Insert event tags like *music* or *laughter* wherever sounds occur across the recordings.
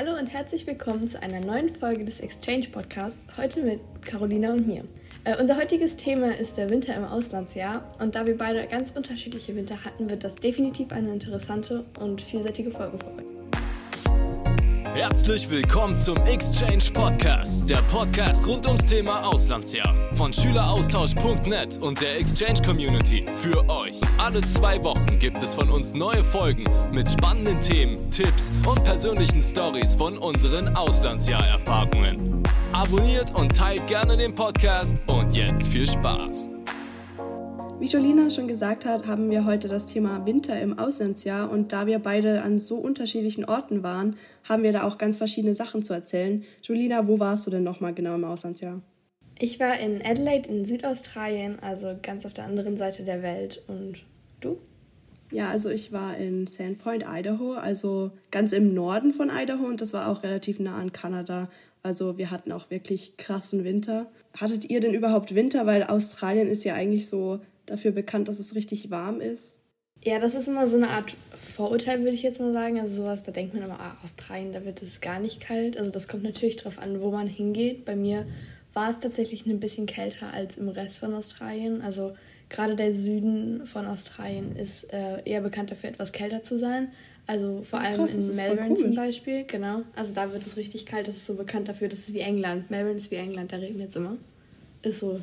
Hallo und herzlich willkommen zu einer neuen Folge des Exchange Podcasts, heute mit Carolina und mir. Äh, unser heutiges Thema ist der Winter im Auslandsjahr und da wir beide ganz unterschiedliche Winter hatten, wird das definitiv eine interessante und vielseitige Folge für euch. Herzlich willkommen zum Exchange Podcast, der Podcast rund ums Thema Auslandsjahr von Schüleraustausch.net und der Exchange Community für euch. Alle zwei Wochen gibt es von uns neue Folgen mit spannenden Themen, Tipps und persönlichen Stories von unseren Auslandsjahrerfahrungen. Abonniert und teilt gerne den Podcast und jetzt viel Spaß. Wie Jolina schon gesagt hat, haben wir heute das Thema Winter im Auslandsjahr und da wir beide an so unterschiedlichen Orten waren, haben wir da auch ganz verschiedene Sachen zu erzählen. Jolina, wo warst du denn nochmal genau im Auslandsjahr? Ich war in Adelaide in Südaustralien, also ganz auf der anderen Seite der Welt. Und du? Ja, also ich war in Sandpoint, Idaho, also ganz im Norden von Idaho und das war auch relativ nah an Kanada. Also wir hatten auch wirklich krassen Winter. Hattet ihr denn überhaupt Winter? Weil Australien ist ja eigentlich so dafür bekannt, dass es richtig warm ist. Ja, das ist immer so eine Art Vorurteil, würde ich jetzt mal sagen. Also sowas, da denkt man immer, ah, Australien, da wird es gar nicht kalt. Also das kommt natürlich darauf an, wo man hingeht. Bei mir war es tatsächlich ein bisschen kälter als im Rest von Australien. Also gerade der Süden von Australien ist äh, eher bekannt dafür, etwas kälter zu sein. Also vor allem Krass, in Melbourne zum Beispiel, genau. Also da wird es richtig kalt. Das ist so bekannt dafür. Das ist wie England. Melbourne ist wie England, da regnet es immer. Ist so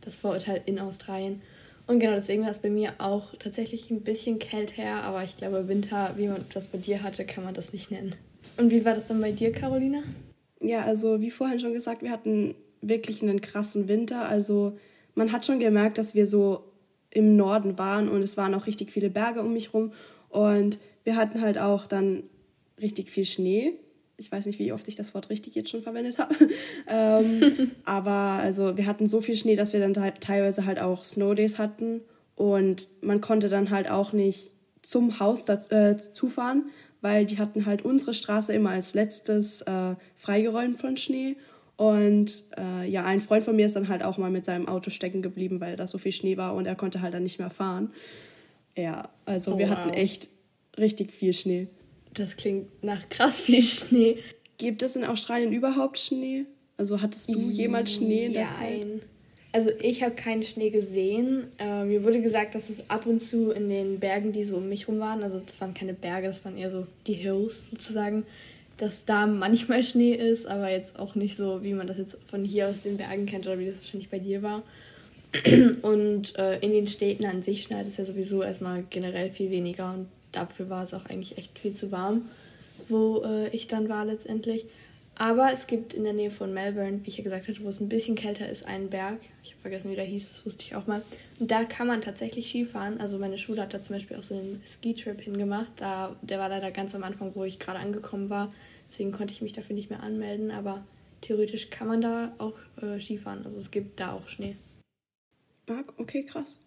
das Vorurteil in Australien. Und genau deswegen war es bei mir auch tatsächlich ein bisschen kälter, aber ich glaube, Winter, wie man das bei dir hatte, kann man das nicht nennen. Und wie war das dann bei dir, Carolina? Ja, also wie vorhin schon gesagt, wir hatten wirklich einen krassen Winter. Also man hat schon gemerkt, dass wir so im Norden waren und es waren auch richtig viele Berge um mich rum. Und wir hatten halt auch dann richtig viel Schnee ich weiß nicht, wie oft ich das Wort richtig jetzt schon verwendet habe. *laughs* ähm, *laughs* aber also wir hatten so viel Schnee, dass wir dann teilweise halt auch Snow Days hatten und man konnte dann halt auch nicht zum Haus dazu, äh, zufahren, weil die hatten halt unsere Straße immer als letztes äh, freigeräumt von Schnee. Und äh, ja, ein Freund von mir ist dann halt auch mal mit seinem Auto stecken geblieben, weil da so viel Schnee war und er konnte halt dann nicht mehr fahren. Ja, also oh, wir wow. hatten echt richtig viel Schnee. Das klingt nach krass viel Schnee. Gibt es in Australien überhaupt Schnee? Also hattest du jemals Schnee in der Nein. Zeit? Also ich habe keinen Schnee gesehen. Äh, mir wurde gesagt, dass es ab und zu in den Bergen, die so um mich rum waren, also das waren keine Berge, das waren eher so die Hills sozusagen, dass da manchmal Schnee ist, aber jetzt auch nicht so, wie man das jetzt von hier aus den Bergen kennt oder wie das wahrscheinlich bei dir war. Und äh, in den Städten an sich schneit es ja sowieso erstmal generell viel weniger und dafür war es auch eigentlich echt viel zu warm, wo äh, ich dann war letztendlich. Aber es gibt in der Nähe von Melbourne, wie ich ja gesagt hatte, wo es ein bisschen kälter ist, einen Berg. Ich habe vergessen, wie der hieß, das wusste ich auch mal. Und da kann man tatsächlich Skifahren. Also meine Schule hat da zum Beispiel auch so einen Ski-Trip hingemacht. Da, der war leider ganz am Anfang, wo ich gerade angekommen war. Deswegen konnte ich mich dafür nicht mehr anmelden. Aber theoretisch kann man da auch äh, Skifahren. Also es gibt da auch Schnee. Okay, krass.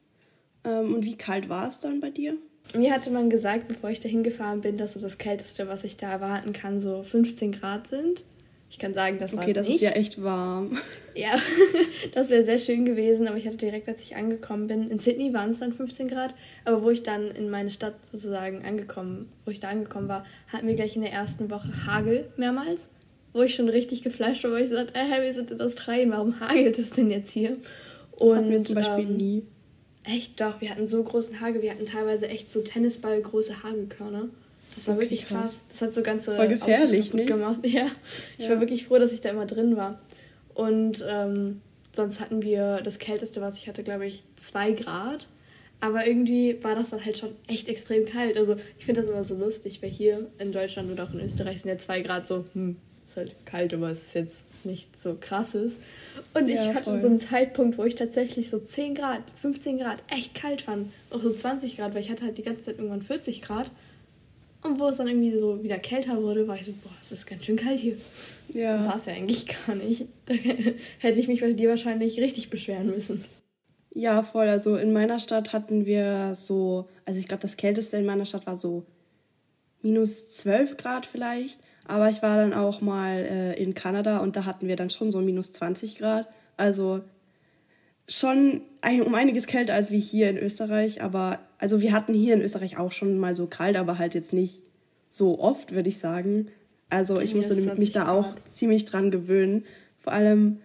Ähm, und wie kalt war es dann bei dir? Mir hatte man gesagt, bevor ich da hingefahren bin, dass so das Kälteste, was ich da erwarten kann, so 15 Grad sind. Ich kann sagen, das war Okay, das nicht. ist ja echt warm. *laughs* Ja, *laughs* das wäre sehr schön gewesen, aber ich hatte direkt, als ich angekommen bin, in Sydney waren es dann 15 Grad, aber wo ich dann in meine Stadt sozusagen angekommen, wo ich da angekommen war, hatten wir gleich in der ersten Woche Hagel mehrmals, wo ich schon richtig geflasht war, weil ich so dachte, äh, wir sind in Australien, warum hagelt es denn jetzt hier? Und, das hatten wir zum Beispiel ähm, nie. Echt doch, wir hatten so großen Hagel, wir hatten teilweise echt so Tennisball große Hagelkörner. Das war okay, wirklich krass. krass. Das hat so ganze Voll gefährlich, nicht? gemacht. *laughs* Ja. Ich ja. war wirklich froh, dass ich da immer drin war. Und ähm, sonst hatten wir das kälteste, was ich hatte, glaube ich, zwei Grad. Aber irgendwie war das dann halt schon echt extrem kalt. Also ich finde das immer so lustig, weil hier in Deutschland oder auch in Österreich sind ja zwei Grad so, hm, ist halt kalt, aber es ist jetzt nicht so krass ist. Und ich ja, hatte voll. so einen Zeitpunkt, wo ich tatsächlich so 10 Grad, 15 Grad echt kalt fand. Auch so 20 Grad, weil ich hatte halt die ganze Zeit irgendwann 40 Grad. Und wo es dann irgendwie so wieder kälter wurde, war ich so, boah, es ist ganz schön kalt hier. Ja. War es ja eigentlich gar nicht. *laughs* Da hätte ich mich bei dir wahrscheinlich richtig beschweren müssen. Ja, voll. Also in meiner Stadt hatten wir so, also ich glaube, das Kälteste in meiner Stadt war so minus 12 Grad vielleicht. Aber ich war dann auch mal äh, in Kanada und da hatten wir dann schon so minus 20 Grad. Also schon ein, um einiges kälter als wie hier in Österreich. Aber also wir hatten hier in Österreich auch schon mal so kalt, aber halt jetzt nicht so oft, würde ich sagen. Also ich musste mich da auch ziemlich dran gewöhnen. Vor allem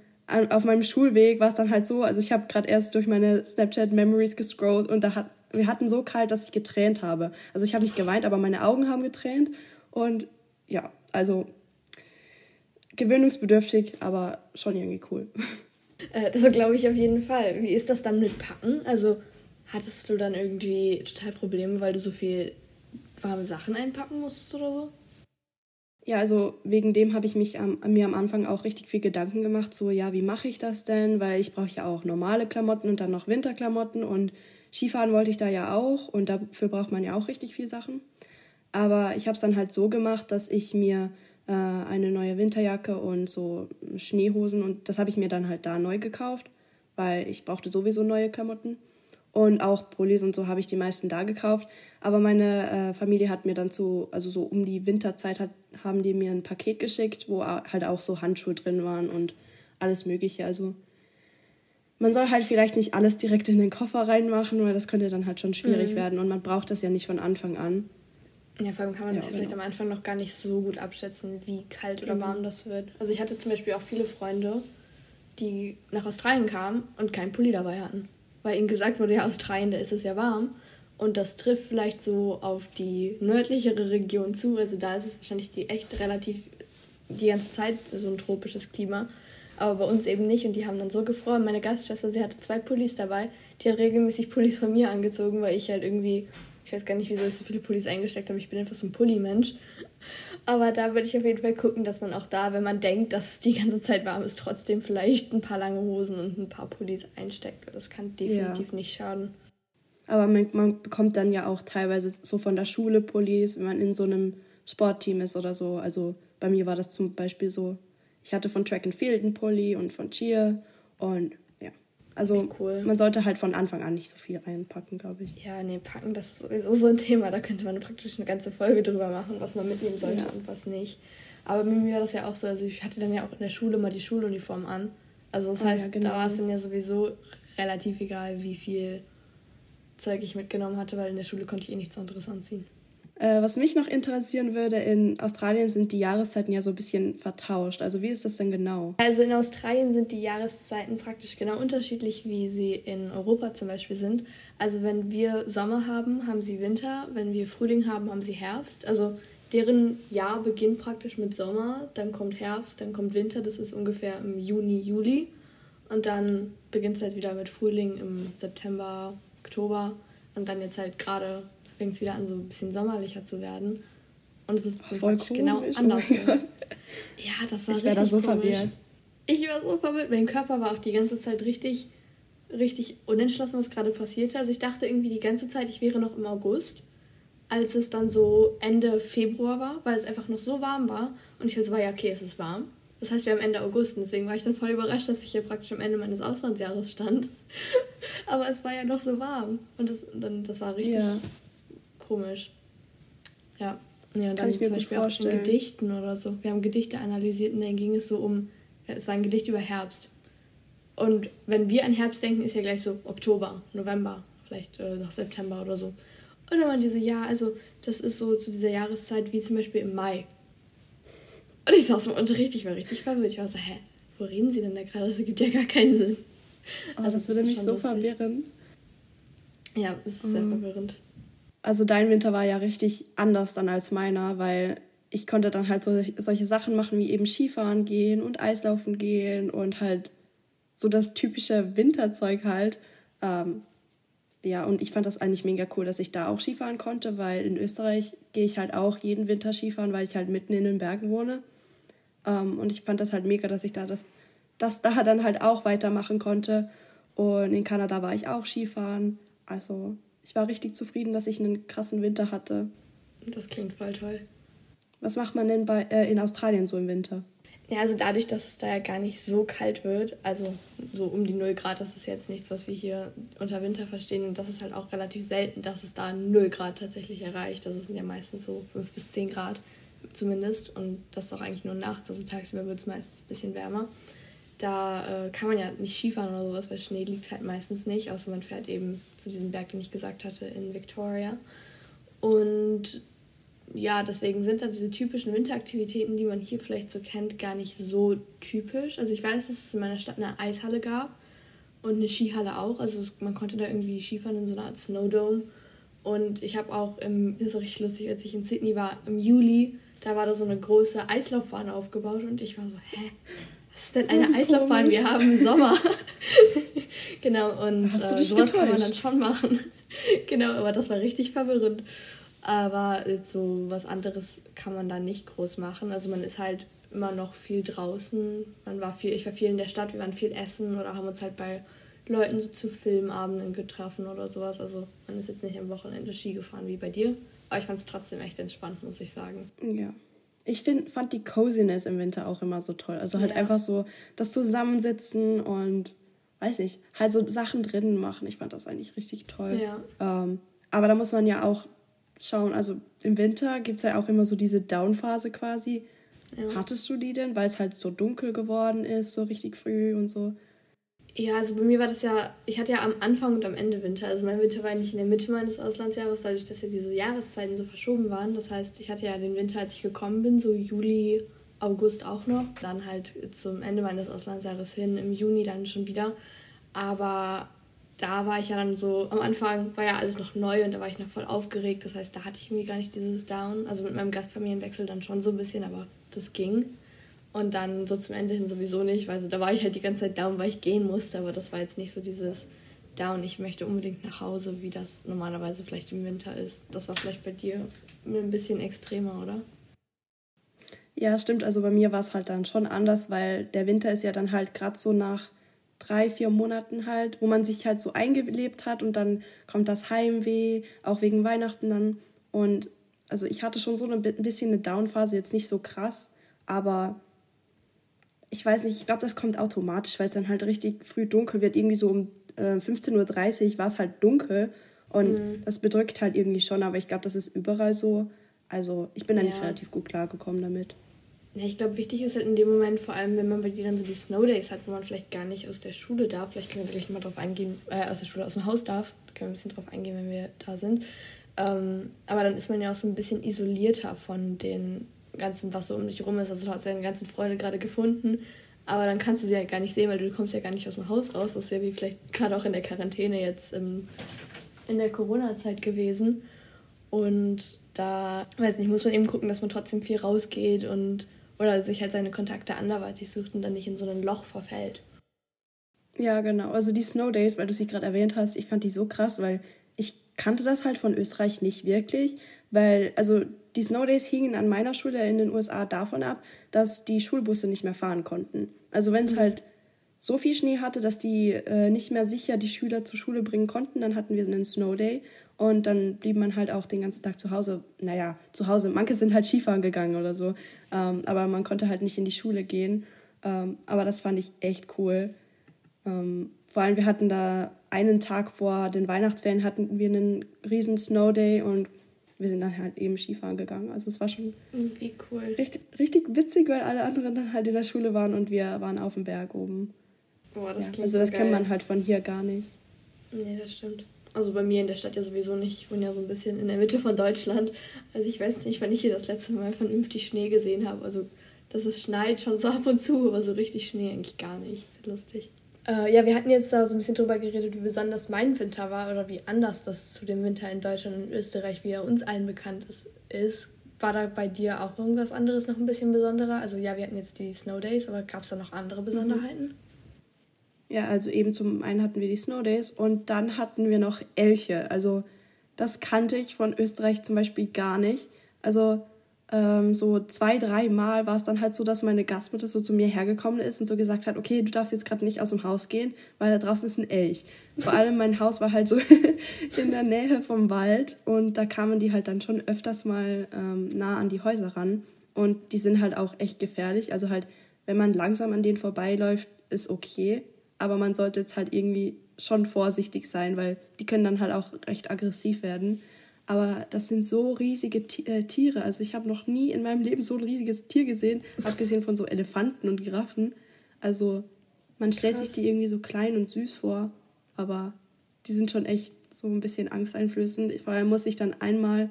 auf meinem Schulweg war es dann halt so, also ich habe gerade erst durch meine Snapchat Memories gescrollt und da hat wir hatten so kalt, dass ich getränt habe. Also ich habe nicht geweint, aber meine Augen haben getränt und ja, also gewöhnungsbedürftig, aber schon irgendwie cool. Äh, das glaube ich auf jeden Fall. Wie ist das dann mit Packen? Also hattest du dann irgendwie total Probleme, weil du so viel warme Sachen einpacken musstest oder so? Ja, also wegen dem habe ich mich am, mir am Anfang auch richtig viel Gedanken gemacht, so ja, wie mache ich das denn? Weil ich brauche ja auch normale Klamotten und dann noch Winterklamotten und Skifahren wollte ich da ja auch und dafür braucht man ja auch richtig viel Sachen. Aber ich habe es dann halt so gemacht, dass ich mir äh, eine neue Winterjacke und so Schneehosen und das habe ich mir dann halt da neu gekauft, weil ich brauchte sowieso neue Klamotten. Und auch Pullis und so habe ich die meisten da gekauft. Aber meine äh, Familie hat mir dann so, also so um die Winterzeit hat, haben die mir ein Paket geschickt, wo halt auch so Handschuhe drin waren und alles Mögliche. Also man soll halt vielleicht nicht alles direkt in den Koffer reinmachen, weil das könnte dann halt schon schwierig mhm. werden und man braucht das ja nicht von Anfang an. Ja, vor allem kann man ja, das vielleicht genau. am Anfang noch gar nicht so gut abschätzen, wie kalt oder mhm. warm das wird. Also ich hatte zum Beispiel auch viele Freunde, die nach Australien kamen und keinen Pulli dabei hatten. Weil ihnen gesagt wurde, ja, Australien, da ist es ja warm. Und das trifft vielleicht so auf die nördlichere Region zu. Also da ist es wahrscheinlich die echt relativ die ganze Zeit so ein tropisches Klima aber bei uns eben nicht. Und die haben dann so gefroren. Meine Gastschwester, sie hatte zwei Pullis dabei. Die hat regelmäßig Pullis von mir angezogen, weil ich halt irgendwie, ich weiß gar nicht, wieso ich so viele Pullis eingesteckt habe. Ich bin einfach so ein Pulli-Mensch. Aber da würde ich auf jeden Fall gucken, dass man auch da, wenn man denkt, dass es die ganze Zeit warm ist, trotzdem vielleicht ein paar lange Hosen und ein paar Pullis einsteckt. Das kann definitiv ja. nicht schaden. Aber man, man bekommt dann ja auch teilweise so von der Schule Pullis, wenn man in so einem Sportteam ist oder so. Also bei mir war das zum Beispiel so. Ich hatte von Track and Field einen Pulli und von Cheer und. Also cool. man sollte halt von Anfang an nicht so viel einpacken, glaube ich. Ja, nee, packen, das ist sowieso so ein Thema. Da könnte man praktisch eine ganze Folge drüber machen, was man mitnehmen sollte ja. und was nicht. Aber mir war das ja auch so, also ich hatte dann ja auch in der Schule mal die Schuluniform an. Also das ah, heißt, ja, genau. da war es dann ja sowieso relativ egal, wie viel Zeug ich mitgenommen hatte, weil in der Schule konnte ich eh nichts anderes anziehen. Äh, was mich noch interessieren würde, in Australien sind die Jahreszeiten ja so ein bisschen vertauscht. Also wie ist das denn genau? Also in Australien sind die Jahreszeiten praktisch genau unterschiedlich, wie sie in Europa zum Beispiel sind. Also wenn wir Sommer haben, haben sie Winter. Wenn wir Frühling haben, haben sie Herbst. Also deren Jahr beginnt praktisch mit Sommer, dann kommt Herbst, dann kommt Winter. Das ist ungefähr im Juni, Juli. Und dann beginnt es halt wieder mit Frühling im September, Oktober. Und dann jetzt halt gerade fängt es wieder an, so ein bisschen sommerlicher zu werden. Und es ist oh, voll komisch, genau anders. Oh *laughs* ja, das war ich richtig da so komisch. verwirrt. Ich war so verwirrt. Mein Körper war auch die ganze Zeit richtig, richtig unentschlossen, was gerade passierte. Also ich dachte irgendwie die ganze Zeit, ich wäre noch im August, als es dann so Ende Februar war, weil es einfach noch so warm war. Und ich so war, ja, okay, es ist warm. Das heißt, wir haben Ende August und deswegen war ich dann voll überrascht, dass ich hier praktisch am Ende meines Auslandsjahres stand. *laughs* Aber es war ja noch so warm. Und das, und dann, das war richtig, ja komisch. Ja. Ja, und dann zum Beispiel auch in Gedichten oder so. Wir haben Gedichte analysiert und dann ging es so um, es war ein Gedicht über Herbst. Und wenn wir an Herbst denken, ist ja gleich so Oktober, November, vielleicht äh, noch September oder so. Und dann waren diese, ja, also das ist so zu dieser Jahreszeit wie zum Beispiel im Mai. Und ich saß im Unterricht, ich war richtig verwirrt. Ich war so, hä, wo reden sie denn da gerade? Das ergibt ja gar keinen Sinn. Oh, also das würde mich so lustig. verwirren. Ja, es ist sehr mhm. verwirrend also dein Winter war ja richtig anders dann als meiner, weil ich konnte dann halt so, solche Sachen machen wie eben Skifahren gehen und Eislaufen gehen und halt so das typische Winterzeug halt. Ähm, ja, und ich fand das eigentlich mega cool, dass ich da auch Skifahren konnte, weil in Österreich gehe ich halt auch jeden Winter Skifahren, weil ich halt mitten in den Bergen wohne. Ähm, und ich fand das halt mega, dass ich da das, das da dann halt auch weitermachen konnte. Und in Kanada war ich auch Skifahren. Also ich war richtig zufrieden, dass ich einen krassen Winter hatte. Das klingt voll toll. Was macht man denn bei, äh, in Australien so im Winter? Ja, also dadurch, dass es da ja gar nicht so kalt wird, also so um die 0 Grad, das ist jetzt nichts, was wir hier unter Winter verstehen. Und das ist halt auch relativ selten, dass es da 0 Grad tatsächlich erreicht. Das sind ja meistens so 5 bis 10 Grad zumindest. Und das ist auch eigentlich nur nachts. Also tagsüber wird es meistens ein bisschen wärmer. Da äh, kann man ja nicht Skifahren oder sowas, weil Schnee liegt halt meistens nicht, außer man fährt eben zu diesem Berg, den ich gesagt hatte, in Victoria. Und ja, deswegen sind dann diese typischen Winteraktivitäten, die man hier vielleicht so kennt, gar nicht so typisch. Also ich weiß, dass es in meiner Stadt eine Eishalle gab und eine Skihalle auch. Also man konnte da irgendwie Skifahren in so einer Art Snowdome. Und ich habe auch, im, das ist auch richtig lustig, als ich in Sydney war, im Juli, da war da so eine große Eislaufbahn aufgebaut und ich war so, hä? Was ist denn eine Eislaufbahn? Wir haben Sommer. *laughs* genau, und Hast du äh, sowas getäuscht? kann man dann schon machen. *laughs* genau, aber das war richtig verwirrend. Aber so was anderes kann man da nicht groß machen. Also man ist halt immer noch viel draußen. Man war viel, ich war viel in der Stadt, wir waren viel essen oder haben uns halt bei Leuten so zu Filmabenden getroffen oder sowas. Also man ist jetzt nicht am Wochenende Ski gefahren wie bei dir. Aber ich fand es trotzdem echt entspannt, muss ich sagen. Ja. Ich find, fand die Coziness im Winter auch immer so toll. Also halt ja. einfach so das Zusammensitzen und weiß nicht, halt so Sachen drinnen machen. Ich fand das eigentlich richtig toll. Ja. Ähm, aber da muss man ja auch schauen, also im Winter gibt es ja auch immer so diese Down-Phase quasi. Ja. Hattest du die denn, weil es halt so dunkel geworden ist, so richtig früh und so? Ja, also bei mir war das ja, ich hatte ja am Anfang und am Ende Winter. Also mein Winter war nicht in der Mitte meines Auslandsjahres, dadurch, dass ja diese Jahreszeiten so verschoben waren. Das heißt, ich hatte ja den Winter, als ich gekommen bin, so Juli, August auch noch. Dann halt zum Ende meines Auslandsjahres hin, im Juni dann schon wieder. Aber da war ich ja dann so, am Anfang war ja alles noch neu und da war ich noch voll aufgeregt. Das heißt, da hatte ich irgendwie gar nicht dieses Down. Also mit meinem Gastfamilienwechsel dann schon so ein bisschen, aber das ging. Und dann so zum Ende hin sowieso nicht, weil so, da war ich halt die ganze Zeit down, weil ich gehen musste, aber das war jetzt nicht so dieses down, ich möchte unbedingt nach Hause, wie das normalerweise vielleicht im Winter ist. Das war vielleicht bei dir ein bisschen extremer, oder? Ja, stimmt. Also bei mir war es halt dann schon anders, weil der Winter ist ja dann halt gerade so nach drei, vier Monaten halt, wo man sich halt so eingelebt hat und dann kommt das Heimweh, auch wegen Weihnachten dann. Und also ich hatte schon so ein bisschen eine Downphase, jetzt nicht so krass, aber ich weiß nicht, ich glaube, das kommt automatisch, weil es dann halt richtig früh dunkel wird. Irgendwie so um äh, 15.30 Uhr war es halt dunkel und mhm. das bedrückt halt irgendwie schon, aber ich glaube, das ist überall so. Also ich bin da ja. nicht relativ gut klargekommen damit. Ja, ich glaube, wichtig ist halt in dem Moment, vor allem wenn man bei dir dann so die Snow Days hat, wo man vielleicht gar nicht aus der Schule darf, vielleicht können wir gleich mal drauf eingehen, äh, aus der Schule, aus dem Haus darf, da können wir ein bisschen drauf eingehen, wenn wir da sind. Ähm, aber dann ist man ja auch so ein bisschen isolierter von den ganzen, was so um dich rum ist. Also du hast deine ganzen Freunde gerade gefunden, aber dann kannst du sie halt gar nicht sehen, weil du kommst ja gar nicht aus dem Haus raus. Das ist ja wie vielleicht gerade auch in der Quarantäne jetzt ähm, in der Corona-Zeit gewesen. Und da, weiß nicht, muss man eben gucken, dass man trotzdem viel rausgeht und oder sich halt seine Kontakte anderweitig sucht und dann nicht in so ein Loch verfällt. Ja, genau. Also die Snow Days, weil du sie gerade erwähnt hast, ich fand die so krass, weil ich kannte das halt von Österreich nicht wirklich, weil also die Snow Days hingen an meiner Schule in den USA davon ab, dass die Schulbusse nicht mehr fahren konnten. Also wenn es mhm. halt so viel Schnee hatte, dass die äh, nicht mehr sicher die Schüler zur Schule bringen konnten, dann hatten wir einen Snow Day und dann blieb man halt auch den ganzen Tag zu Hause. Naja, zu Hause. Manche sind halt Skifahren gegangen oder so, ähm, aber man konnte halt nicht in die Schule gehen. Ähm, aber das fand ich echt cool. Ähm, vor allem, wir hatten da einen Tag vor den Weihnachtsferien hatten wir einen riesen Snow Day und wir sind dann halt eben Skifahren gegangen. Also es war schon Wie cool. richtig, richtig witzig, weil alle anderen dann halt in der Schule waren und wir waren auf dem Berg oben. Boah, das ja, Also das so kennt man halt von hier gar nicht. Nee, das stimmt. Also bei mir in der Stadt ja sowieso nicht. Ich wohne ja so ein bisschen in der Mitte von Deutschland. Also ich weiß nicht, wann ich hier das letzte Mal vernünftig Schnee gesehen habe. Also dass es schneit schon so ab und zu, aber so richtig Schnee eigentlich gar nicht. Lustig. Äh, ja, wir hatten jetzt da so ein bisschen drüber geredet, wie besonders mein Winter war oder wie anders das zu dem Winter in Deutschland und Österreich, wie er uns allen bekannt ist. ist. War da bei dir auch irgendwas anderes noch ein bisschen besonderer? Also ja, wir hatten jetzt die Snow Days, aber gab es da noch andere Besonderheiten? Ja, also eben zum einen hatten wir die Snow Days und dann hatten wir noch Elche. Also das kannte ich von Österreich zum Beispiel gar nicht. Also ähm, so zwei, drei Mal war es dann halt so, dass meine Gastmutter so zu mir hergekommen ist und so gesagt hat, okay, du darfst jetzt gerade nicht aus dem Haus gehen, weil da draußen ist ein Elch. Vor allem mein Haus war halt so *laughs* in der Nähe vom Wald und da kamen die halt dann schon öfters mal ähm, nah an die Häuser ran und die sind halt auch echt gefährlich. Also halt, wenn man langsam an denen vorbeiläuft, ist okay, aber man sollte jetzt halt irgendwie schon vorsichtig sein, weil die können dann halt auch recht aggressiv werden. Aber das sind so riesige äh, Tiere. Also ich habe noch nie in meinem Leben so ein riesiges Tier gesehen, abgesehen von so Elefanten und Giraffen. Also man stellt Krass. sich die irgendwie so klein und süß vor, aber die sind schon echt so ein bisschen angsteinflößend. Vor allem muss ich dann einmal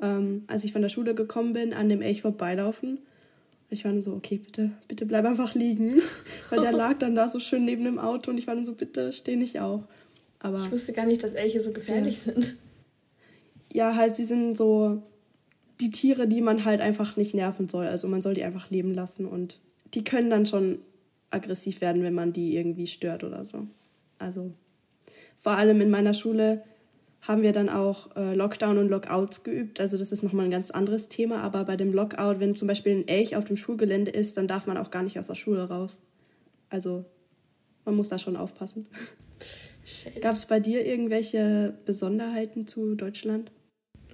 ähm, als ich von der Schule gekommen bin, an dem Elch vorbeilaufen. Ich war nur so, okay, bitte, bitte bleib einfach liegen. *laughs* Weil der *laughs* lag dann da so schön neben dem Auto und ich war nur so, bitte steh nicht auf. Aber ich wusste gar nicht, dass Elche so gefährlich ja. sind. Ja, halt, sie sind so die Tiere, die man halt einfach nicht nerven soll. Also man soll die einfach leben lassen und die können dann schon aggressiv werden, wenn man die irgendwie stört oder so. Also vor allem in meiner Schule haben wir dann auch äh, Lockdown und Lockouts geübt. Also das ist nochmal ein ganz anderes Thema. Aber bei dem Lockout, wenn zum Beispiel ein Elch auf dem Schulgelände ist, dann darf man auch gar nicht aus der Schule raus. Also man muss da schon aufpassen. Gab es bei dir irgendwelche Besonderheiten zu Deutschland?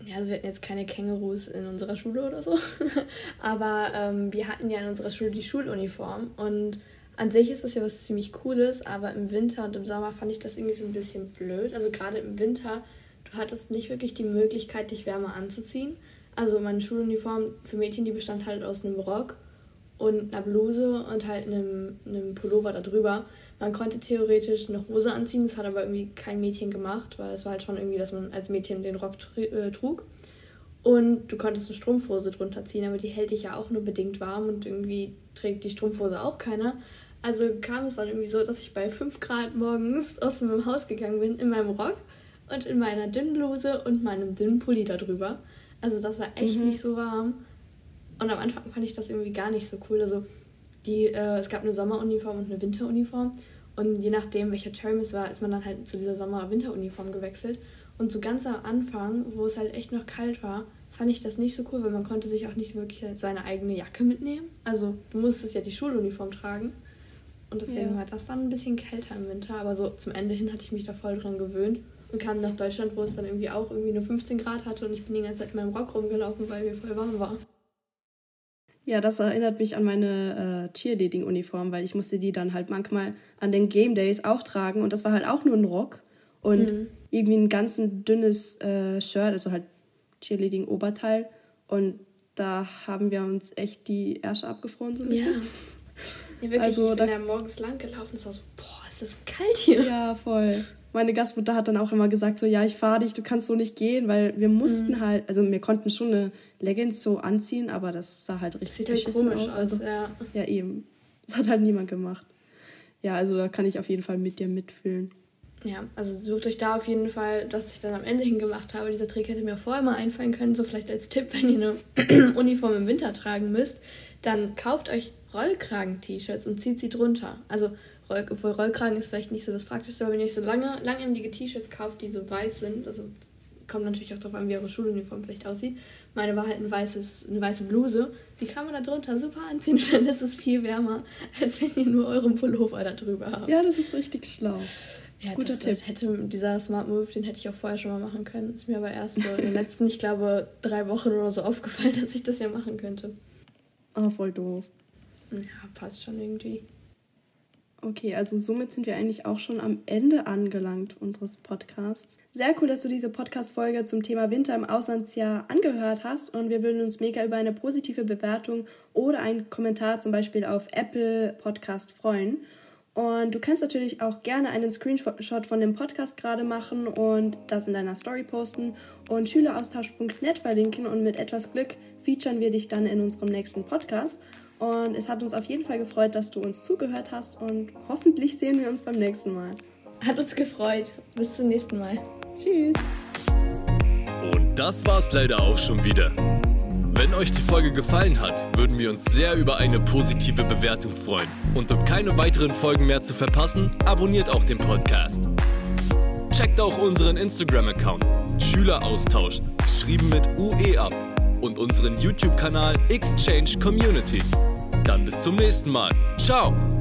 Ja, also wir hatten jetzt keine Kängurus in unserer Schule oder so. *laughs* Aber ähm, wir hatten ja in unserer Schule die Schuluniform. Und an sich ist das ja was ziemlich Cooles, aber im Winter und im Sommer fand ich das irgendwie so ein bisschen blöd. Also gerade im Winter du hattest nicht wirklich die Möglichkeit, dich wärmer anzuziehen. Also meine Schuluniform für Mädchen, die bestand halt aus einem Rock und einer Bluse und halt einem, einem Pullover darüber. Man konnte theoretisch eine Hose anziehen, das hat aber irgendwie kein Mädchen gemacht, weil es war halt schon irgendwie, dass man als Mädchen den Rock äh, trug. Und du konntest eine Strumpfhose drunter ziehen, aber die hält dich ja auch nur bedingt warm und irgendwie trägt die Strumpfhose auch keiner. Also kam es dann irgendwie so, dass ich bei 5 Grad morgens aus meinem Haus gegangen bin in meinem Rock und in meiner dünnen Bluse und meinem dünnen Pulli darüber. Also das war echt mhm. nicht so warm. Und am Anfang fand ich das irgendwie gar nicht so cool. Also die, äh, es gab eine Sommeruniform und eine Winteruniform. Und je nachdem, welcher Term es war, ist man dann halt zu dieser Sommer-Winteruniform gewechselt. Und so ganz am Anfang, wo es halt echt noch kalt war, fand ich das nicht so cool, weil man konnte sich auch nicht wirklich seine eigene Jacke mitnehmen. Also du musstest ja die Schuluniform tragen. Und deswegen ja. war das dann ein bisschen kälter im Winter. Aber so zum Ende hin hatte ich mich da voll dran gewöhnt und kam nach Deutschland, wo es dann irgendwie auch irgendwie nur 15 Grad hatte und ich bin die ganze Zeit in meinem Rock rumgelaufen, weil mir voll warm war. Ja, das erinnert mich an meine äh, Cheerleading-Uniform, weil ich musste die dann halt manchmal an den Game Days auch tragen und das war halt auch nur ein Rock und mhm. irgendwie ein ganz dünnes äh, Shirt, also halt Cheerleading-Oberteil und da haben wir uns echt die Ärsche abgefroren so ein bisschen. Ja. ja wirklich, also, ich bin da, da morgens lang gelaufen und es war so, boah, ist das kalt hier. Ja, voll meine Gastmutter hat dann auch immer gesagt, so, ja, ich fahre dich, du kannst so nicht gehen, weil wir mussten mhm. halt, also wir konnten schon eine Leggings so anziehen, aber das sah halt richtig Sieht halt komisch aus. Also, ja. ja, eben. Das hat halt niemand gemacht. Ja, also da kann ich auf jeden Fall mit dir mitfühlen. Ja, also sucht euch da auf jeden Fall, was ich dann am Ende hingemacht habe. Dieser Trick hätte mir vorher mal einfallen können, so vielleicht als Tipp, wenn ihr eine *clears throat* Uniform im Winter tragen müsst, dann kauft euch Rollkragen-T-Shirts und zieht sie drunter. Also Roll, obwohl Rollkragen ist vielleicht nicht so das Praktischste, aber wenn ihr euch so lange, langlebige T-Shirts kauft, die so weiß sind, also kommt natürlich auch darauf an, wie eure Schuluniform vielleicht aussieht. Meine war halt ein weißes, eine weiße Bluse. Die kann man da drunter super anziehen *laughs* und dann ist es viel wärmer, als wenn ihr nur euren Pullover da drüber habt. Ja, das ist richtig schlau. Ja, Guter Tipp. Hätte dieser Smart Move, den hätte ich auch vorher schon mal machen können. Ist mir aber erst so in den letzten, ich glaube, drei Wochen oder so aufgefallen, *laughs* dass ich das ja machen könnte. Ah, oh, voll doof. Ja, passt schon irgendwie. Okay, also somit sind wir eigentlich auch schon am Ende angelangt unseres Podcasts. Sehr cool, dass du diese Podcast-Folge zum Thema Winter im Auslandsjahr angehört hast und wir würden uns mega über eine positive Bewertung oder einen Kommentar zum Beispiel auf Apple Podcast freuen. Und du kannst natürlich auch gerne einen Screenshot von dem Podcast gerade machen und das in deiner Story posten und schüleraustausch.net verlinken und mit etwas Glück featuren wir dich dann in unserem nächsten Podcast. Und es hat uns auf jeden Fall gefreut, dass du uns zugehört hast und hoffentlich sehen wir uns beim nächsten Mal. Hat uns gefreut. Bis zum nächsten Mal. Tschüss. Und das war's leider auch schon wieder. Wenn euch die Folge gefallen hat, würden wir uns sehr über eine positive Bewertung freuen. Und um keine weiteren Folgen mehr zu verpassen, abonniert auch den Podcast. Checkt auch unseren Instagram-Account Schüleraustausch, geschrieben mit UE ab, und unseren YouTube-Kanal Exchange Community. Dann bis zum nächsten Mal. Ciao!